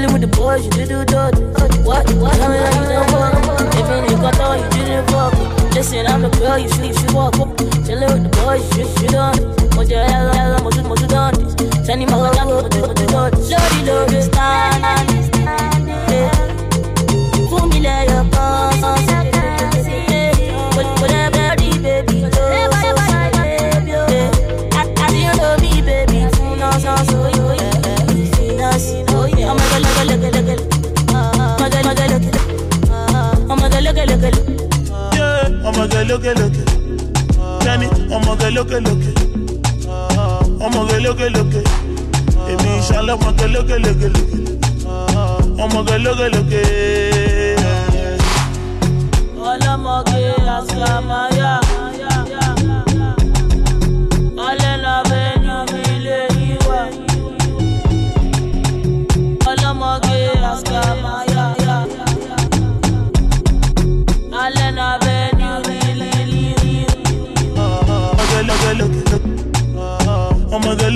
Chilling with the boys, you do that. What? What? Tell me like you don't fuck. Even got all, you didn't fuck. Listen, I'm the girl, you should, you should walk. Chilling with the boys, you should, you done. Moja hella, hella, moja, moja done. Send him all out, moja, moja done. Lordy, lordy, Kẹ́ni ọmọge lókè lókè. Ọmọge lókè lókè. Èmi ìṣàlẹ̀ ọmọge lókè lókè lókè. Ọmọge lókè lókè. ọlọ́mọge àṣàmáyà ọlẹ́nàbẹ́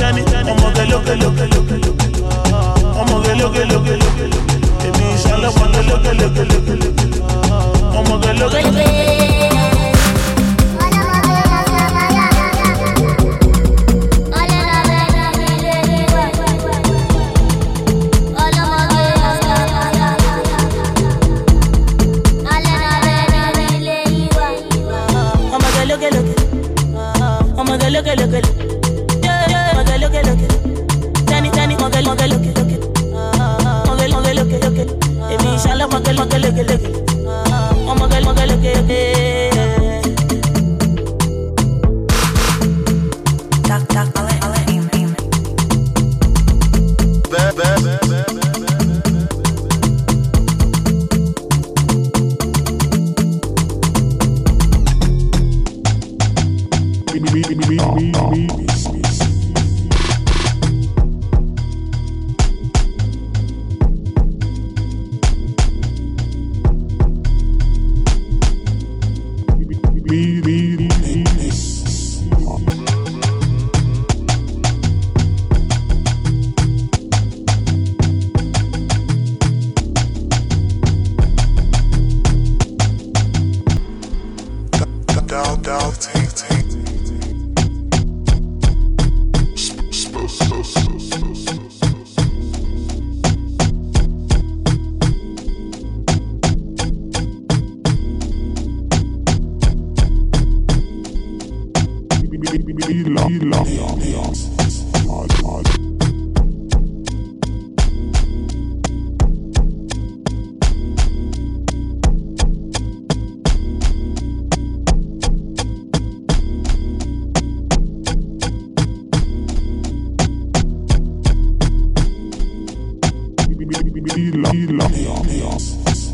tani ọmọ gẹlógẹ lógẹ lógẹ lógẹ ọmọ gẹlógẹ lógẹ lógẹ lógẹ èmi ìṣàlọ́pọ̀ gẹlógẹ lógẹ lógẹ lógẹ ọmọ gẹlógẹ lógẹ. Èmi ìṣàlẹ̀ ọmọge ọmọge lókè lókè. Ọmọge Dow, dow, tank, tank. Spells, spells, spells, spells, spells. Be